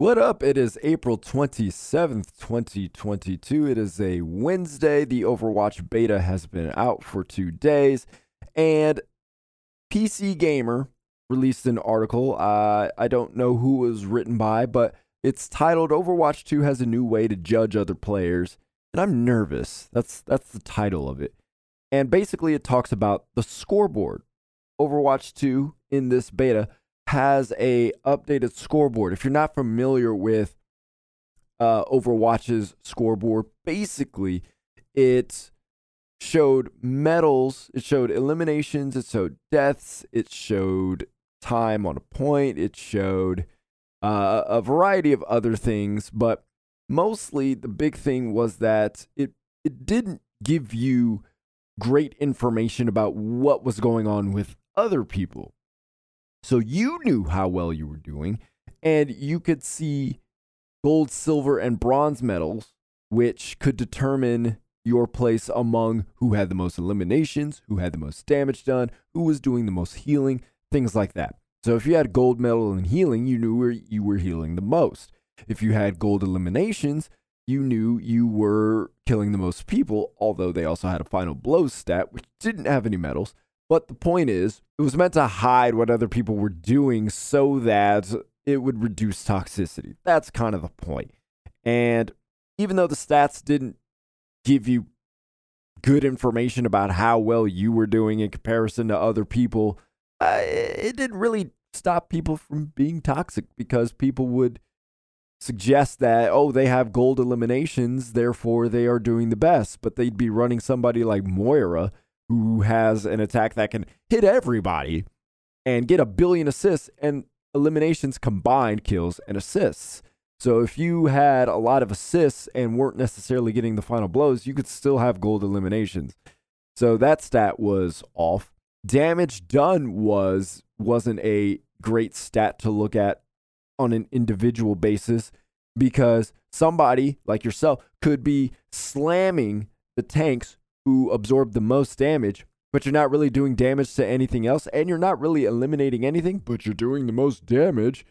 What up? It is April 27th, 2022. It is a Wednesday. The Overwatch beta has been out for two days. And PC Gamer released an article. Uh, I don't know who was written by, but it's titled Overwatch 2 has a new way to judge other players. And I'm nervous. That's that's the title of it. And basically it talks about the scoreboard. Overwatch 2 in this beta has a updated scoreboard. If you're not familiar with uh, Overwatch's scoreboard, basically it showed medals, it showed eliminations, it showed deaths, it showed time on a point, it showed uh, a variety of other things, but mostly the big thing was that it it didn't give you great information about what was going on with other people. So you knew how well you were doing, and you could see gold, silver, and bronze medals, which could determine your place among who had the most eliminations, who had the most damage done, who was doing the most healing, things like that. So if you had gold medal in healing, you knew where you were healing the most. If you had gold eliminations, you knew you were killing the most people, although they also had a final blows stat, which didn't have any medals. But the point is, it was meant to hide what other people were doing so that it would reduce toxicity. That's kind of the point. And even though the stats didn't give you good information about how well you were doing in comparison to other people, uh, it didn't really stop people from being toxic because people would suggest that, oh, they have gold eliminations, therefore they are doing the best. But they'd be running somebody like Moira who has an attack that can hit everybody and get a billion assists and eliminations combined kills and assists. So if you had a lot of assists and weren't necessarily getting the final blows, you could still have gold eliminations. So that stat was off. Damage done was wasn't a great stat to look at on an individual basis because somebody like yourself could be slamming the tanks who absorb the most damage, but you're not really doing damage to anything else, and you're not really eliminating anything, but you're doing the most damage.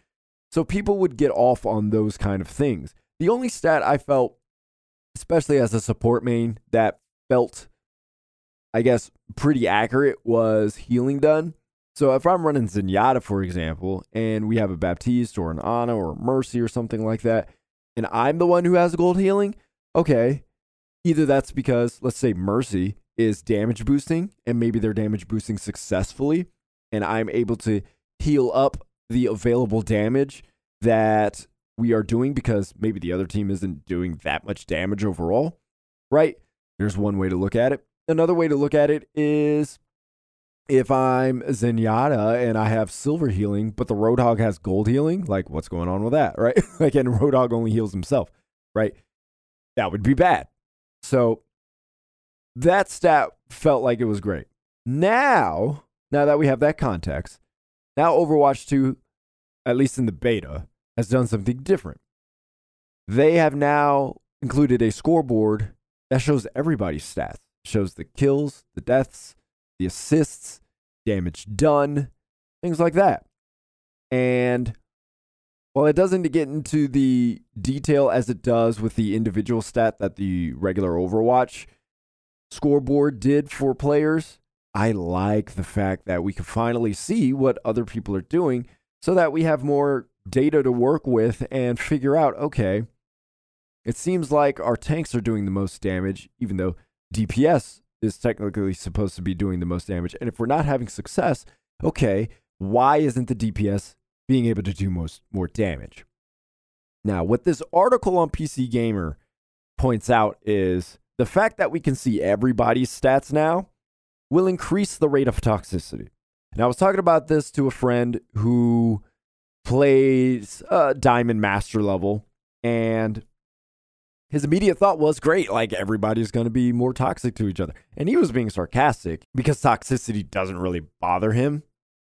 So people would get off on those kind of things. The only stat I felt, especially as a support main, that felt, I guess, pretty accurate was healing done. So if I'm running Zenyatta, for example, and we have a Baptiste or an Ana or Mercy or something like that, and I'm the one who has gold healing, okay, either that's because, let's say, Mercy is damage boosting and maybe they're damage boosting successfully, and I'm able to heal up the available damage that we are doing because maybe the other team isn't doing that much damage overall, right? There's one way to look at it. Another way to look at it is if I'm Zenyatta and I have silver healing, but the Roadhog has gold healing, like what's going on with that, right? like, and Roadhog only heals himself, right? That would be bad. So that stat felt like it was great. Now, now that we have that context, now Overwatch 2, at least in the beta, has done something different. They have now included a scoreboard that shows everybody's stats. Shows the kills, the deaths, the assists, damage done, things like that. And well, it doesn't get into the detail as it does with the individual stat that the regular Overwatch scoreboard did for players. I like the fact that we can finally see what other people are doing so that we have more data to work with and figure out okay, it seems like our tanks are doing the most damage, even though DPS is technically supposed to be doing the most damage. And if we're not having success, okay, why isn't the DPS being able to do most more damage. Now, what this article on PC Gamer points out is the fact that we can see everybody's stats now will increase the rate of toxicity. And I was talking about this to a friend who plays uh, Diamond Master level, and his immediate thought was great, like everybody's going to be more toxic to each other. And he was being sarcastic because toxicity doesn't really bother him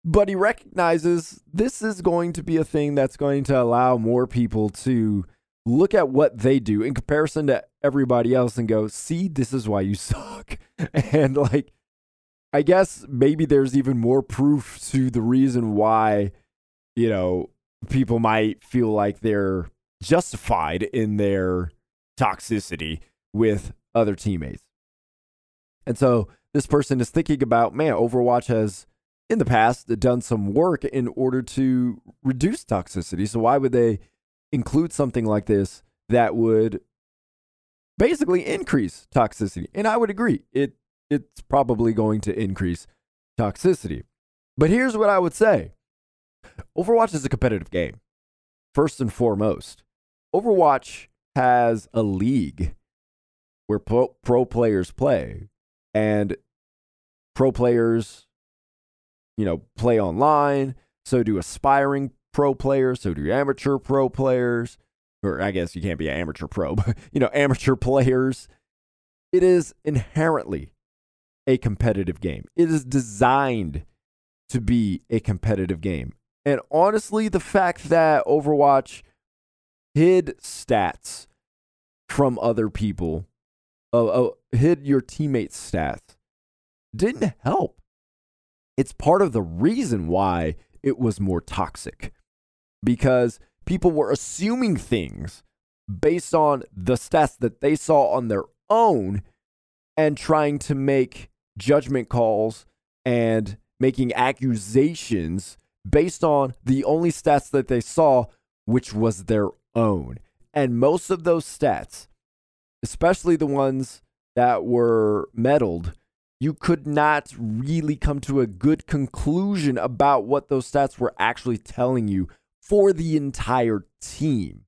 but he recognizes this is going to be a thing that's going to allow more people to look at what they do in comparison to everybody else and go, see, this is why you suck. And like, I guess maybe there's even more proof to the reason why, you know, people might feel like they're justified in their toxicity with other teammates. And so this person is thinking about, man, Overwatch has in the past done some work in order to reduce toxicity. So why would they include something like this that would basically increase toxicity? And I would agree. It it's probably going to increase toxicity. But here's what I would say. Overwatch is a competitive game. First and foremost, Overwatch has a league where pro, pro players play and pro players you know play online. So do aspiring pro players so do amateur pro players or i guess you can't be an amateur pro but you know amateur players. It is inherently a competitive game. It is designed to be a competitive game. And honestly the fact that overwatch hid stats from other people uh, uh, hid your teammates' stats didn't help. It's part of the reason why it was more toxic because people were assuming things based on the stats that they saw on their own and trying to make judgment calls and making accusations based on the only stats that they saw, which was their own. And most of those stats especially the ones that were medaled, you could not really come to a good conclusion about what those stats were actually telling you for the entire team.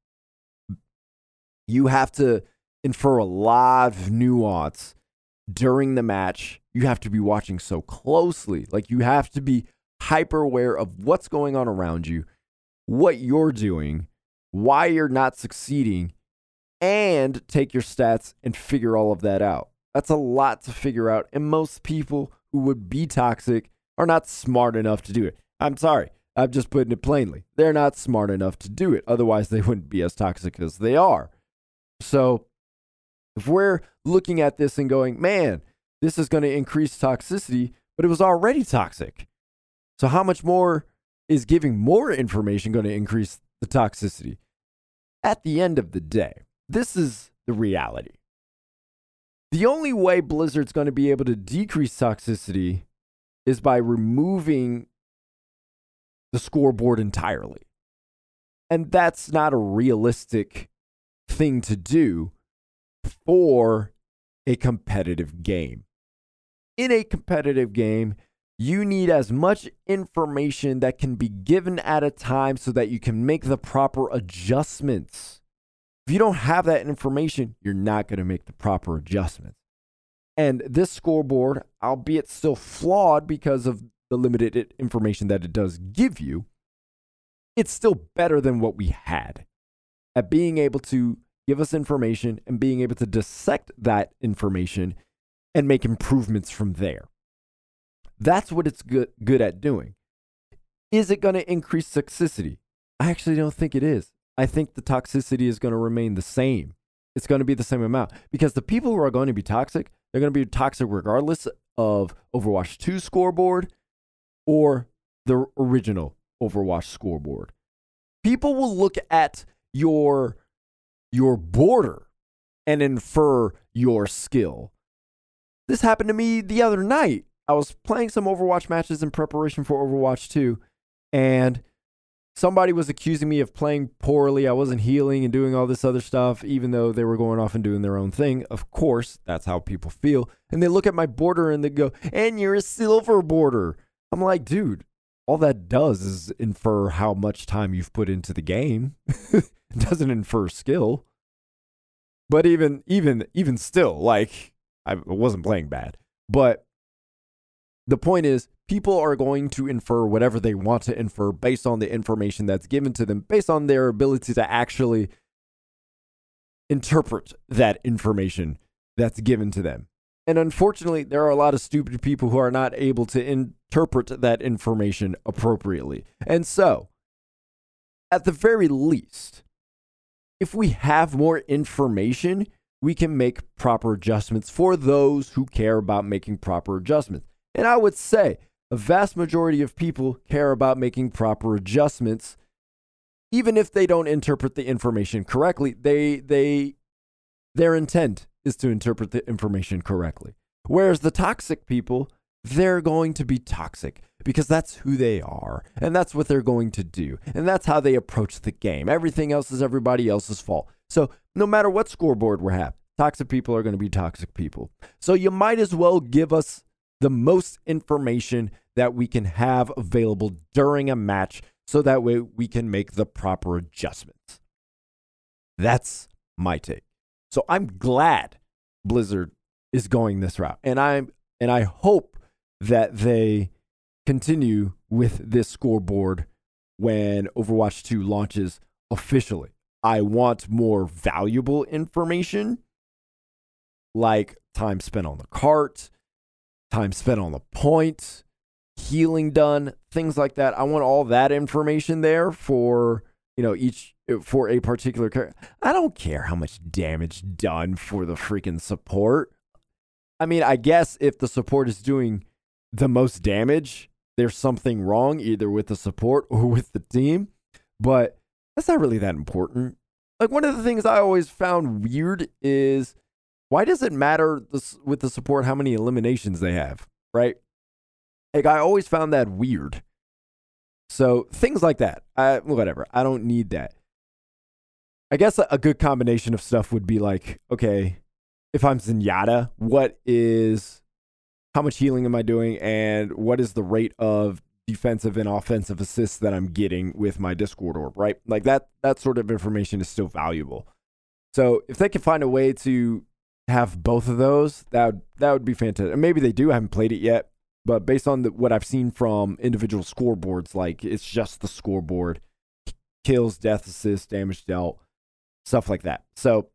You have to infer a lot of nuance during the match. You have to be watching so closely. Like you have to be hyper aware of what's going on around you, what you're doing, why you're not succeeding, and take your stats and figure all of that out. That's a lot to figure out. And most people who would be toxic are not smart enough to do it. I'm sorry. I'm just putting it plainly. They're not smart enough to do it. Otherwise, they wouldn't be as toxic as they are. So, if we're looking at this and going, man, this is going to increase toxicity, but it was already toxic. So, how much more is giving more information going to increase the toxicity? At the end of the day, this is the reality. The only way Blizzard's going to be able to decrease toxicity is by removing the scoreboard entirely. And that's not a realistic thing to do for a competitive game. In a competitive game, you need as much information that can be given at a time so that you can make the proper adjustments if you don't have that information, you're not going to make the proper adjustments. And this scoreboard, albeit still flawed because of the limited information that it does give you, it's still better than what we had at being able to give us information and being able to dissect that information and make improvements from there. That's what it's good, good at doing. Is it going to increase toxicity? I actually don't think it is. I think the toxicity is going to remain the same. It's going to be the same amount because the people who are going to be toxic, they're going to be toxic regardless of Overwatch 2 scoreboard or the original Overwatch scoreboard. People will look at your your border and infer your skill. This happened to me the other night. I was playing some Overwatch matches in preparation for Overwatch 2 and somebody was accusing me of playing poorly. I wasn't healing and doing all this other stuff, even though they were going off and doing their own thing. Of course, that's how people feel. And they look at my border and they go, and you're a silver border. I'm like, dude, all that does is infer how much time you've put into the game. it doesn't infer skill. But even even even still, like I wasn't playing bad. But the point is people are going to infer whatever they want to infer based on the information that's given to them, based on their ability to actually interpret that information that's given to them. And unfortunately, there are a lot of stupid people who are not able to interpret that information appropriately. And so, at the very least, if we have more information, we can make proper adjustments for those who care about making proper adjustments. And I would say a vast majority of people care about making proper adjustments even if they don't interpret the information correctly, they they their intent is to interpret the information correctly. Whereas the toxic people, they're going to be toxic because that's who they are and that's what they're going to do. And that's how they approach the game. Everything else is everybody else's fault. So, no matter what scoreboard we have, toxic people are going to be toxic people. So, you might as well give us the most information that we can have available during a match so that way we can make the proper adjustments. That's my take. So I'm glad Blizzard is going this route. And I'm and I hope that they continue with this scoreboard when Overwatch 2 launches officially. I want more valuable information like time spent on the cart, time spent on the point, healing done, things like that. I want all that information there for, you know, each for a particular character. I don't care how much damage done for the freaking support. I mean, I guess if the support is doing the most damage, there's something wrong either with the support or with the team, but that's not really that important. Like one of the things I always found weird is why does it matter this, with the support how many eliminations they have, right? Like I always found that weird. So things like that, I, whatever. I don't need that. I guess a, good combination of stuff would be like, okay, if I'm Zenyatta, what is how much healing am I doing, and what is the rate of defensive and offensive assists that I'm getting with my Discord orb, right? Like that that sort of information is still valuable. So if they can find a way to have both of those, that would, that would be fantastic. Maybe they do. I haven't played it yet, but based on the, what I've seen from individual scoreboards, like it's just the scoreboard, kills, death assists, damage dealt, stuff like that. So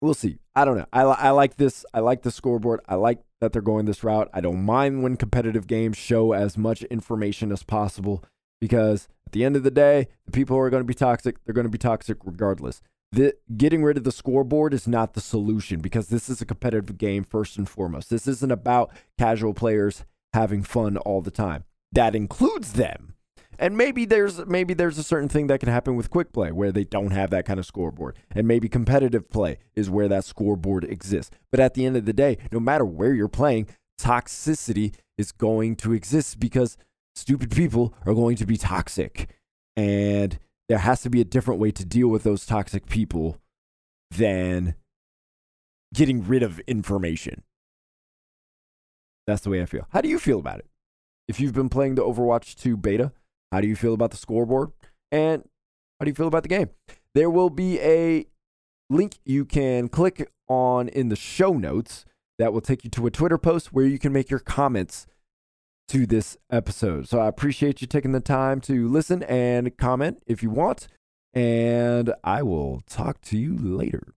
we'll see. I don't know. I, I like this. I like the scoreboard. I like that they're going this route. I don't mind when competitive games show as much information as possible because at the end of the day, the people who are going to be toxic, they're going to be toxic regardless. The, getting rid of the scoreboard is not the solution because this is a competitive game first and foremost. This isn't about casual players having fun all the time. That includes them. And maybe there's maybe there's a certain thing that can happen with quick play where they don't have that kind of scoreboard. And maybe competitive play is where that scoreboard exists. But at the end of the day, no matter where you're playing, toxicity is going to exist because stupid people are going to be toxic. And there has to be a different way to deal with those toxic people than getting rid of information. That's the way I feel. How do you feel about it? If you've been playing the Overwatch 2 beta, how do you feel about the scoreboard? And how do you feel about the game? There will be a link you can click on in the show notes that will take you to a Twitter post where you can make your comments to this episode. So I appreciate you taking the time to listen and comment if you want. And I will talk to you later.